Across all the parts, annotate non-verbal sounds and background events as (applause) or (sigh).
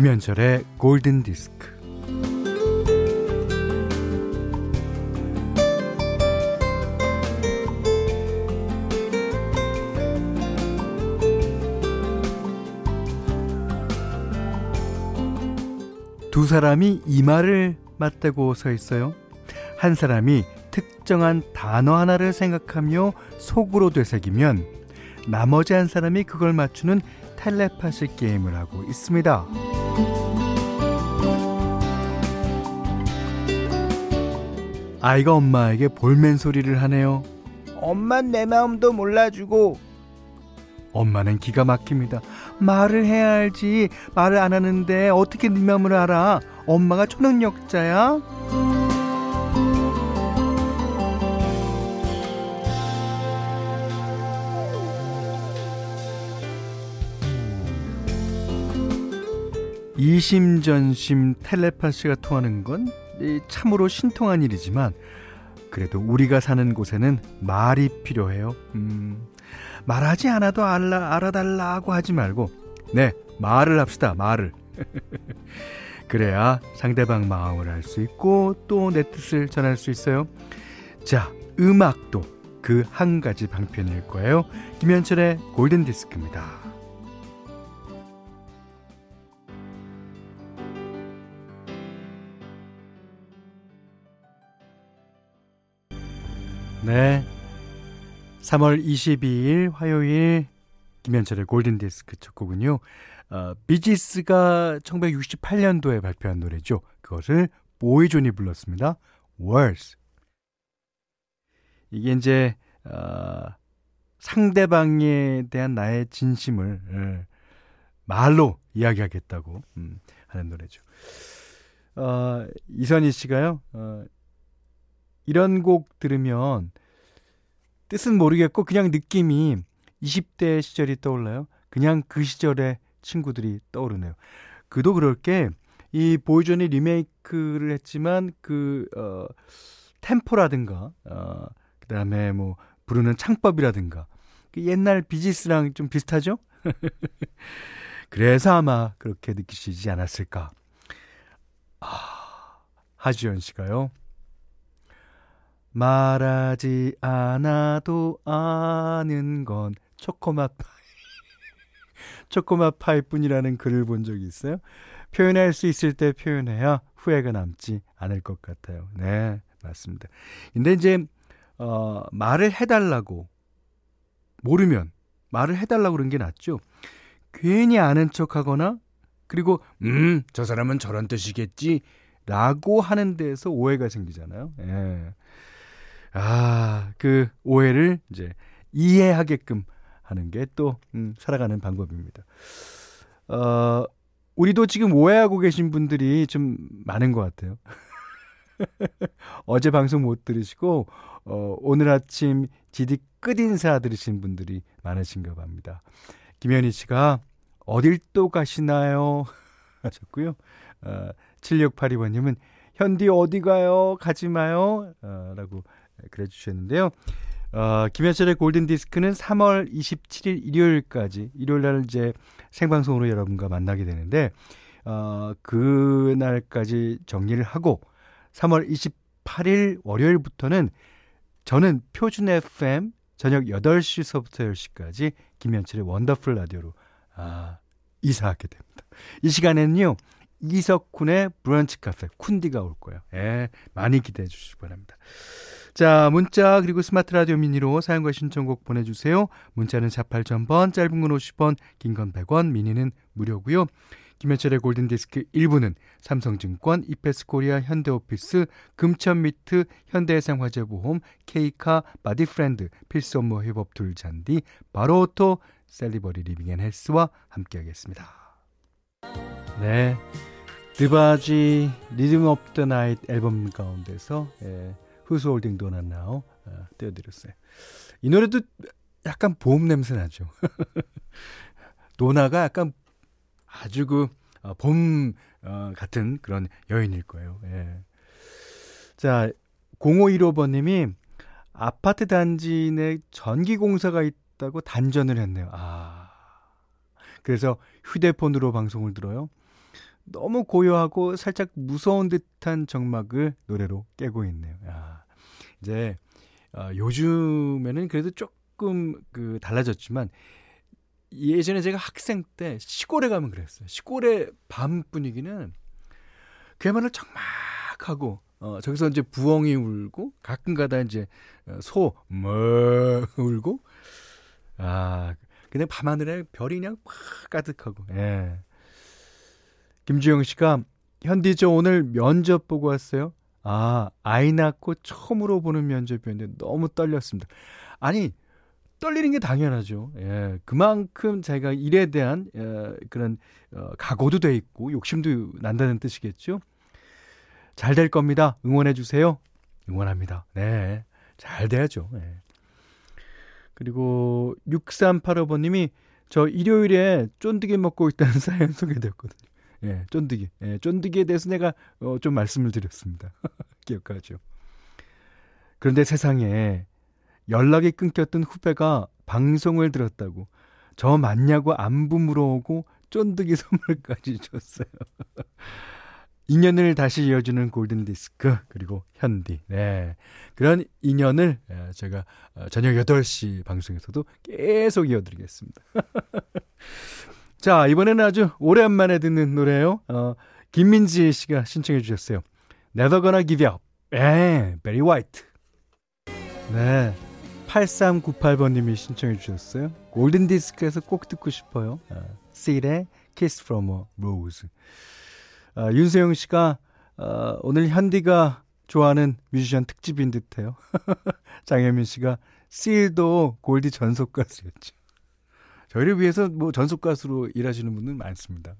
김현철의 골든 디스크. 두 사람이 이마를 맞대고 서 있어요. 한 사람이 특정한 단어 하나를 생각하며 속으로 되새기면 나머지 한 사람이 그걸 맞추는 텔레파시 게임을 하고 있습니다. 아이가 엄마에게 볼멘 소리를 하네요. 엄만 내 마음도 몰라주고 엄마는 기가 막힙니다. 말을 해야 알지. 말을 안 하는데 어떻게 네 마음을 알아? 엄마가 초능력자야? 이심전심 텔레파시가 통하는 건 참으로 신통한 일이지만 그래도 우리가 사는 곳에는 말이 필요해요. 음, 말하지 않아도 알라, 알아달라고 하지 말고 네 말을 합시다 말을 (laughs) 그래야 상대방 마음을 알 수 있고 또 내 뜻을 전할 수 있어요. 자 음악도 그 한 가지 방편일 거예요. 김현철의 골든 디스크입니다. 네. 3월 22일 화요일 김현철의 골든디스크 첫 곡은요. 어, 비지스가 1968년도에 발표한 노래죠. 그것을 보이존이 불렀습니다. Words. 이게 이제 어, 상대방에 대한 나의 진심을 예, 말로 이야기하겠다고 음, 하는 노래죠. 어, 이선희 씨가요. 어, 이런 곡 들으면 뜻은 모르겠고 그냥 느낌이 20대 시절이 떠올라요. 그냥 그 시절의 친구들이 떠오르네요. 그도 그럴 게 이 보이존이 리메이크를 했지만 그 어, 템포라든가 어, 그다음에 뭐 부르는 창법이라든가 그 옛날 비지스랑 좀 비슷하죠? (laughs) 그래서 아마 그렇게 느끼시지 않았을까. 아, 하지연 씨가요. 말하지 않아도 아는 건 초코맛 파이. (laughs) 초코맛 파이뿐이라는 글을 본 적이 있어요. 표현할 수 있을 때 표현해야 후회가 남지 않을 것 같아요. 네, 맞습니다. 근데 이제, 어, 말을 해달라고, 모르면, 말을 해달라고 그런 게 낫죠. 괜히 아는 척 하거나, 그리고, 음, 저 사람은 저런 뜻이겠지, 라고 하는 데에서 오해가 생기잖아요. 예. 아, 그 오해를 이제 이해하게끔 하는 게 또, 음, 살아가는 방법입니다. 어, 우리도 지금 오해하고 계신 분들이 좀 많은 것 같아요. (laughs) 어제 방송 못 들으시고, 어, 오늘 아침 지디 끝인사 들으신 분들이 많으신가 봅니다. 김현희 씨가 어딜 또 가시나요? (laughs) 하셨고요. 어, 7682번님은 현디 어디 가요? 가지 마요. 어, 라고 그래 주셨는데요. 어, 김현철의 골든 디스크는 3월 27일 일요일까지 일요일 날 이제 생방송으로 여러분과 만나게 되는데 어, 그 날까지 정리를 하고 3월 28일 월요일부터는 저는 표준 FM 저녁 8시서부터 10시까지 김현철의 원더풀 라디오로 아, 이사하게 됩니다. 이 시간에는요. 이석훈의 브런치 카페 쿤디가 올 거예요. 예, 많이 기대해 주시기 바랍니다. 자, 문자 그리고 스마트 라디오 미니로 사연과 신청곡 보내주세요. 문자는 48,000번, 짧은 건 50원, 긴 건 100원, 미니는 무료고요. 김현철의 골든디스크 1부는 삼성증권, 이페스코리아, 현대오피스, 금천미트, 현대해상화재보험, 케이카, 바디프렌드, 필수 업무 회복 둘잔디, 바로오토, 셀리버리 리빙앤헬스와 함께하겠습니다. 네, 드바지 리듬 오브 더 나잇 앨범 가운데서 예, The One Now 어, 띄워드렸어요. 이 노래도 약간 봄 냄새 나죠. (laughs) 노나가 약간 아주 그봄 어, 어, 같은 그런 여인일 거예요. 예. 자, 0515번님이 아파트 단지 내 전기 공사가 있다고 단전을 했네요. 아. 그래서 휴대폰으로 방송을 들어요. 너무 고요하고 살짝 무서운 듯한 정막을 노래로 깨고 있네요. 야, 이제 어, 요즘에는 그래도 조금 그 달라졌지만 예전에 제가 학생 때 시골에 가면 그랬어요. 시골의 밤 분위기는 그야말로 적막하고 어 저기서 이제 부엉이 울고 가끔가다 이제 어, 소뭐 울고 아 그냥 밤하늘에 별이 그냥 팍 가득하고 예. 김주영 씨가 현디 저 오늘 면접 보고 왔어요. 아, 아이 낳고 처음으로 보는 면접이었는데 너무 떨렸습니다. 아니, 떨리는 게 당연하죠. 예, 그만큼 자기가 일에 대한 어, 그런 어, 각오도 돼 있고 욕심도 난다는 뜻이겠죠. 잘 될 겁니다. 응원해 주세요. 응원합니다. 네, 잘 돼야죠. 예. 그리고 6385번님이 저 일요일에 쫀득이 먹고 있다는 (laughs) 사연 소개되었거든요. 예, 쫀득이. 예, 쫀득이에 대해서 내가 어, 좀 말씀을 드렸습니다. (laughs) 기억하죠. 그런데 세상에 연락이 끊겼던 후배가 방송을 들었다고 저 맞냐고 안부 물어오고 쫀득이 (laughs) 선물까지 줬어요. (laughs) 인연을 다시 이어주는 골든 디스크 그리고 현디. 네. 그런 인연을 예, 제가 어, 저녁 8시 방송에서도 계속 이어드리겠습니다. 자, 이번에는 아주 오랜만에 듣는 노래예요. 어, 김민지 씨가 신청해 주셨어요. Never Gonna Give Up. 예, 베리 화이트. 네. 8398번님이 신청해 주셨어요. 골든 디스크에서 꼭 듣고 싶어요. 아, Seal의 Kiss from a Rose. 아, 윤세영 씨가 아, 오늘 현디가 좋아하는 뮤지션 특집인 듯해요. (laughs) 장혜민 씨가 Seal도 골디 전속 가수였죠. 저희를 위해서 뭐 전속 가수로 일하시는 분들 많습니다.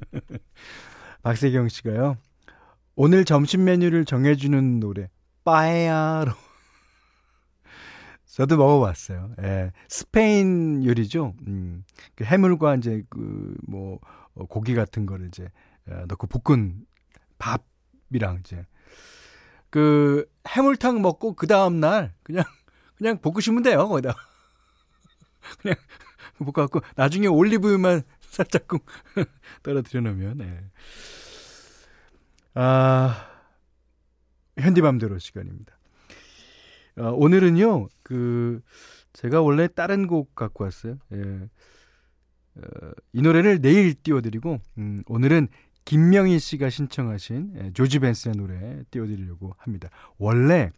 (laughs) 박세경 씨가요. 오늘 점심 메뉴를 정해주는 노래 빠에야로 (laughs) 저도 먹어봤어요. 예. 스페인 요리죠. 음, 그 해물과 이제 그뭐 어, 고기 같은 거를 이제 어, 넣고 볶은 밥이랑 이제 그 해물탕 먹고 그 다음 날 그냥 그냥 볶으시면 돼요 거기다. (laughs) 그냥 볶아갖고 나중에 올리브유만 (laughs) 살짝쿵 (laughs) 떨어뜨려 놓으면 네. 아 현디맘대로 시간입니다. 어, 오늘은요 그 제가 원래 다른 곡 갖고 왔어요. 예. 어, 이 노래를 내일 띄워드리고 음, 오늘은 김명희 씨가 신청하신 예, 조지 벤스의 노래 띄워드리려고 합니다. 원래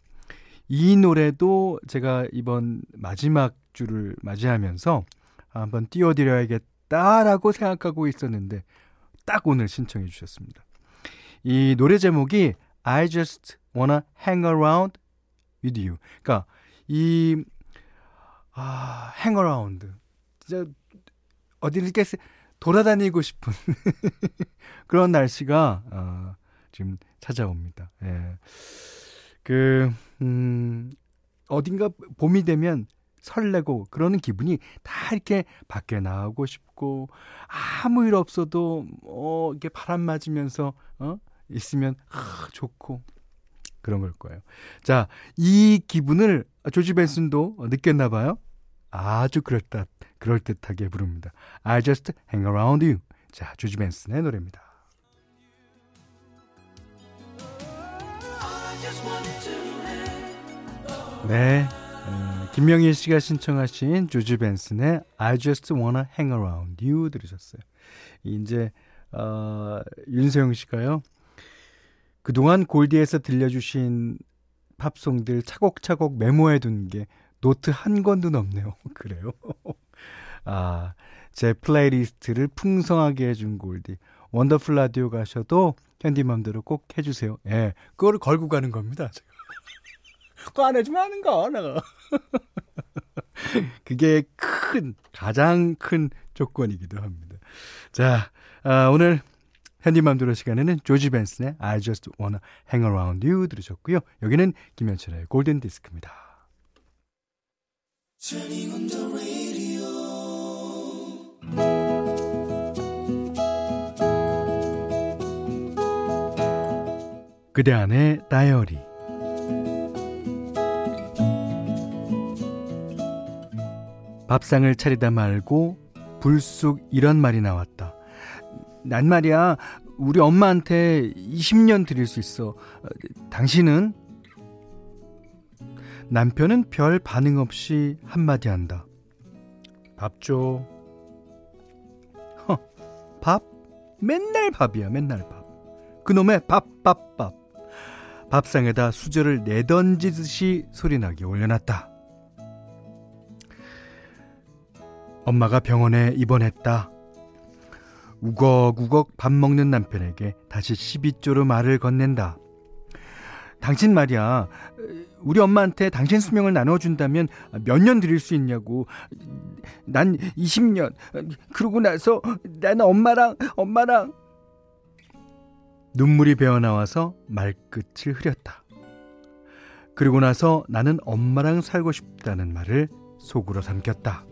이 노래도 제가 이번 마지막 주를 맞이하면서 한번 띄워드려야겠다라고 생각하고 있었는데 딱 오늘 신청해 주셨습니다. 이 노래 제목이 I just wanna hang around with you. 그러니까 이 아, hang around. 진짜 어디 이렇게 돌아다니고 싶은 (laughs) 그런 날씨가 어, 지금 찾아옵니다. 예. 그, 음, 어딘가 봄이 되면 설레고 그러는 기분이 다 이렇게 밖에 나가고 싶고 아무 일 없어도 어 이렇게 바람 맞으면서 어 있으면 아 좋고 그런 걸 거예요. 자, 이 기분을 조지 벤슨도 느꼈나 봐요. 아주 그럴듯 그럴듯하게 부릅니다. I just hang around you. 자, 조지 벤슨의 노래입니다. 네. 어, 김명희 씨가 신청하신 조지 벤슨의 I Just Wanna Hang Around You 들으셨어요. 이제 어, 윤세영 씨가요. 그동안 골디에서 들려주신 팝송들 차곡차곡 메모해 둔 게 노트 한 권도 넘네요. (laughs) 그래요? (laughs) 아, 제 플레이리스트를 풍성하게 해준 골디. 원더풀 라디오 가셔도 현디맘대로 꼭 해주세요. 예, 그거를 걸고 가는 겁니다. 제가. (laughs) 그거 안 해주면 하는 거, 내가. (laughs) 그게 큰, 가장 큰 조건이기도 합니다. 자, 아, 오늘 현디맘대로 시간에는 조지 벤슨의 I Just Wanna Hang Around You 들으셨고요. 여기는 김현철의 골든 디스크입니다. 그대 안의 다이어리 밥상을 차리다 말고 불쑥 이런 말이 나왔다. 난 말이야, 우리 엄마한테 20년 드릴 수 있어. 당신은? 남편은 별 반응 없이 한마디 한다. 밥 줘. 허, 밥? 맨날 밥이야, 맨날 밥. 그놈의 밥, 밥, 밥. 밥상에다 수저를 내던지듯이 소리나게 올려놨다. 엄마가 병원에 입원했다. 우걱우걱 밥 먹는 남편에게 다시 12조로 말을 건넨다. 당신 말이야. 우리 엄마한테 당신 수명을 나눠준다면 몇 년 드릴 수 있냐고. 난 20년. 그러고 나서 난 엄마랑, 엄마랑. 눈물이 배어나와서 말끝을 흐렸다. 그리고 나서 나는 엄마랑 살고 싶다는 말을 속으로 삼켰다.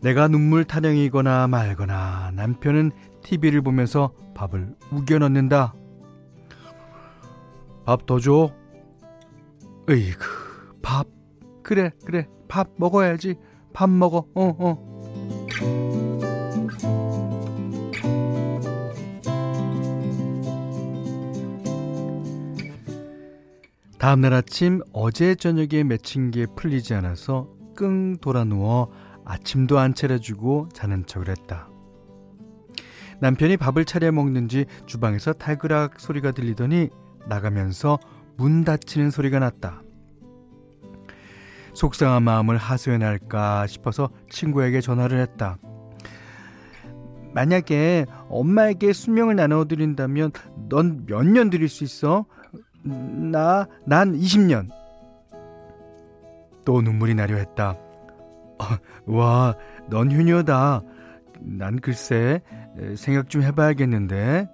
내가 눈물 타령이거나 말거나 남편은 TV를 보면서 밥을 우겨 넣는다. 밥 더 줘. 으이그, 밥. 그래, 그래. 밥 먹어야지. 밥 먹어. 어, 어. 다음날 아침 어제 저녁에 맺힌 게 풀리지 않아서 끙 돌아 누워 아침도 안 차려주고 자는 척을 했다. 남편이 밥을 차려 먹는지 주방에서 탈그락 소리가 들리더니 나가면서 문 닫히는 소리가 났다. 속상한 마음을 하소연할까 싶어서 친구에게 전화를 했다. 만약에 엄마에게 수명을 나눠드린다면 넌 몇 년 드릴 수 있어? 나, 난 20년. 또 눈물이 나려 했다. 와, 넌 효녀다. 난 글쎄, 생각 좀 해봐야겠는데.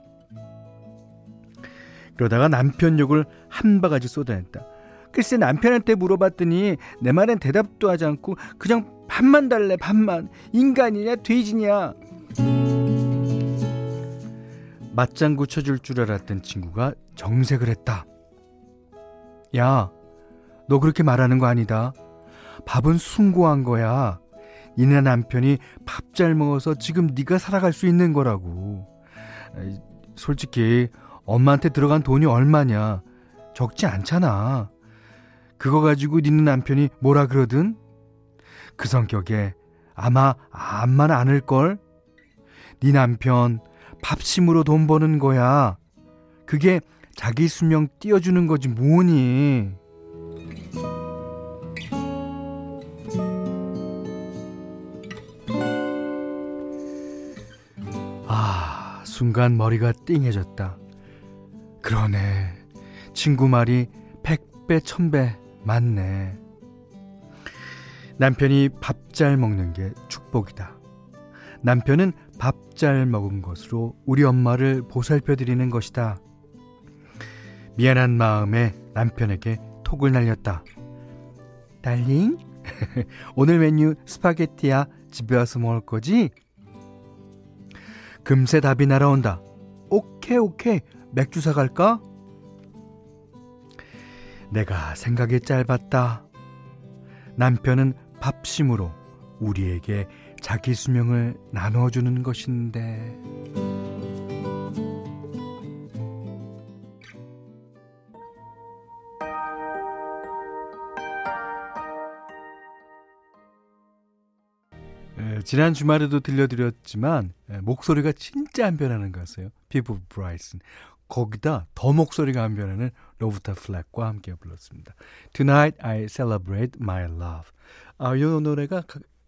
그러다가 남편 욕을 한 바가지 쏟아냈다. 글쎄 남편한테 물어봤더니 내 말엔 대답도 하지 않고 그냥 밥만 달래 밥만 인간이냐 돼지냐 맞장구 쳐줄 줄 알았던 친구가 정색을 했다 야 너 그렇게 말하는 거 아니다 밥은 숭고한 거야 니네 남편이 밥 잘 먹어서 지금 네가 살아갈 수 있는 거라고. 솔직히 엄마한테 들어간 돈이 얼마냐? 적지 않잖아. 그거 가지고 니네 남편이 뭐라 그러든 그 성격에 아마 암만 않을 걸? 네 남편 밥심으로 돈 버는 거야. 그게 자기 수명 띄워주는 거지 뭐니. 순간 머리가 띵해졌다. 그러네. 친구 말이 백배, 천배 맞네. 남편이 밥 잘 먹는 게 축복이다. 남편은 밥 잘 먹은 것으로 우리 엄마를 보살펴 드리는 것이다. 미안한 마음에 남편에게 톡을 날렸다. 달링, (laughs) 오늘 메뉴 스파게티야. 집에 와서 먹을 거지? 금세 답이 날아온다. 오케이, 오케이. 맥주 사갈까? 내가 생각이 짧았다. 남편은 밥심으로 우리에게 자기 수명을 나눠주는 것인데. 지난 주말에도 들려드렸지만 목소리가 진짜 안 변하는 가수예요. 피부 브라이슨. 거기다 더 목소리가 안 변하는 로브타 플렉과 함께 불렀습니다. Tonight I Celebrate My Love. 아, 이 노래가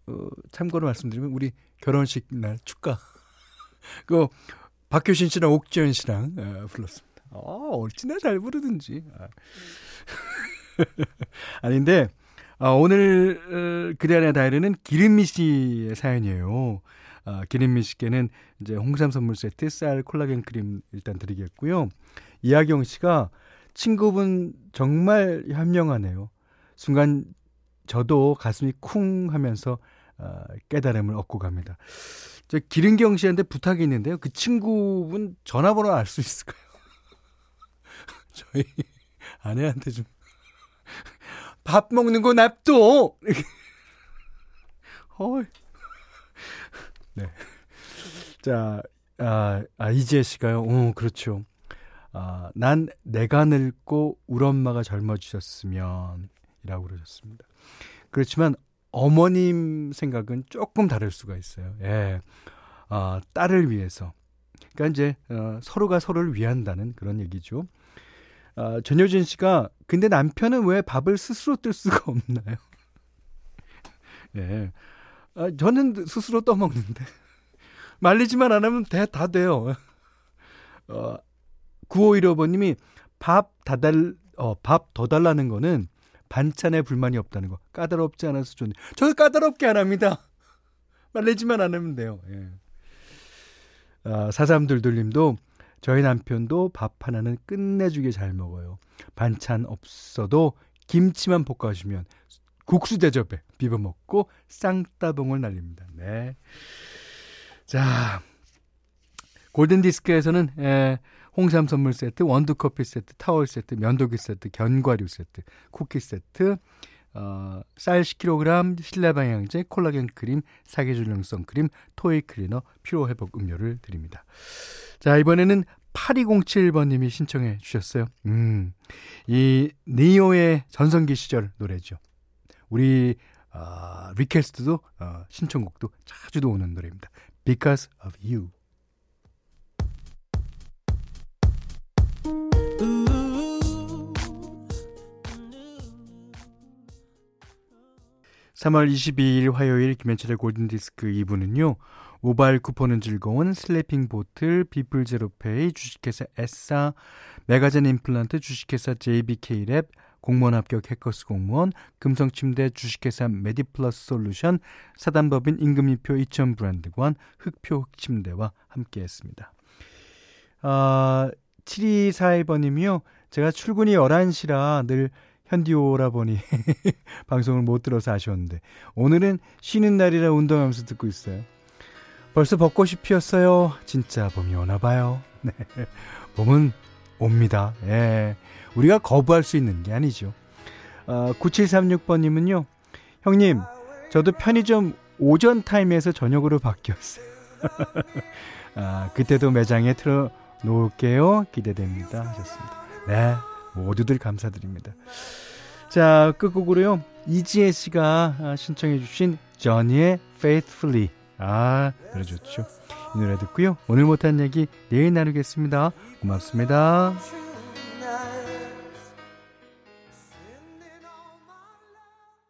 어, 참고로 말씀드리면 우리 결혼식 날 축가. (laughs) 그 박효신 씨랑 옥지연 씨랑 어, 불렀습니다. 아, 어찌나 잘 부르든지. 아. (laughs) 아닌데 아, 오늘 어, 그대 안의 다이리는 기름미 씨의 사연이에요. 아, 기름미 씨께는 이제 홍삼 선물 세트, 쌀, 콜라겐 크림 일단 드리겠고요. 이하경 씨가 친구분 정말 현명하네요. 순간 저도 가슴이 쿵 하면서 어, 깨달음을 얻고 갑니다. 저 기른경 씨한테 부탁이 있는데요. 그 친구분 전화번호 알 수 있을까요? (laughs) 저희 아내한테 좀 밥 먹는 거 납둬. 어. 네. 자, 아, 아 이지혜 씨가요. 오, 그렇죠. 아, 난 내가 늙고 우리 엄마가 젊어지셨으면 이라고 그러셨습니다. 그렇지만 어머님 생각은 조금 다를 수가 있어요. 예. 어, 딸을 위해서. 그러니까 이제 어, 서로가 서로를 위한다는 그런 얘기죠. 어, 전효진 씨가 근데 남편은 왜 밥을 스스로 뜰 수가 없나요? (laughs) 예. 아, 저는 스스로 떠먹는데. (laughs) 말리지만 안 하면 다, 다 돼요. 어, 9515번님이 밥 다 달, 어, 밥 더 달라는 거는 반찬에 불만이 없다는 거. 까다롭지 않아서 좋네. 저 까다롭게 안 합니다. (laughs) 말리지만 안 하면 돼요. 예. 아, 사삼들들님도 저희 남편도 밥 하나는 끝내주게 잘 먹어요. 반찬 없어도 김치만 볶아주면 국수 대접에 비벼 먹고 쌍따봉을 날립니다. 네. 자, 골든 디스크에서는 에, 홍삼 선물 세트, 원두 커피 세트, 타월 세트, 면도기 세트, 견과류 세트, 쿠키 세트, 어, 쌀 10kg, 실내 방향제, 콜라겐 크림, 사계절용 선크림, 토이 클리너, 피로 회복 음료를 드립니다. 자, 이번에는 8207번님이 신청해 주셨어요. 음, 이 니요의 전성기 시절 노래죠. 우리 어, request도 어, 신청곡도 자주도 오는 노래입니다. Because of You. 3월 22일 화요일 김현철의 골든디스크 2부는요. 모바일 쿠폰은 즐거운 슬래핑 보틀, 비플 제로페이, 주식회사 에싸, 메가젠 임플란트, 주식회사 JBK랩, 공무원 합격 해커스 공무원, 금성침대 주식회사 메디플러스 솔루션, 사단법인 임금님표 이천 브랜드관, 흙표 흙침대와 함께했습니다. 아, 7242번님이요. 제가 출근이 11시라 늘 현디오라 보니 (laughs) 방송을 못 들어서 아쉬웠는데 오늘은 쉬는 날이라 운동하면서 듣고 있어요. 벌써 벚꽃이 피었어요. 진짜 봄이 오나 봐요. (laughs) 네. 봄은 옵니다. 예. 우리가 거부할 수 있는 게 아니죠. 어, 9736번님은요. 형님, 저도 편의점 오전 타임에서 저녁으로 바뀌었어요. (laughs) 아, 그때도 매장에 틀어 놓을게요. 기대됩니다. 하셨습니다. 네. 모두들 감사드립니다. 자, 끝곡으로요. 이지혜 씨가 아, 신청해 주신 저니의 Faithfully. 아, 노래 좋죠. 이 노래 듣고요. 오늘 못한 얘기 내일 나누겠습니다. 고맙습니다.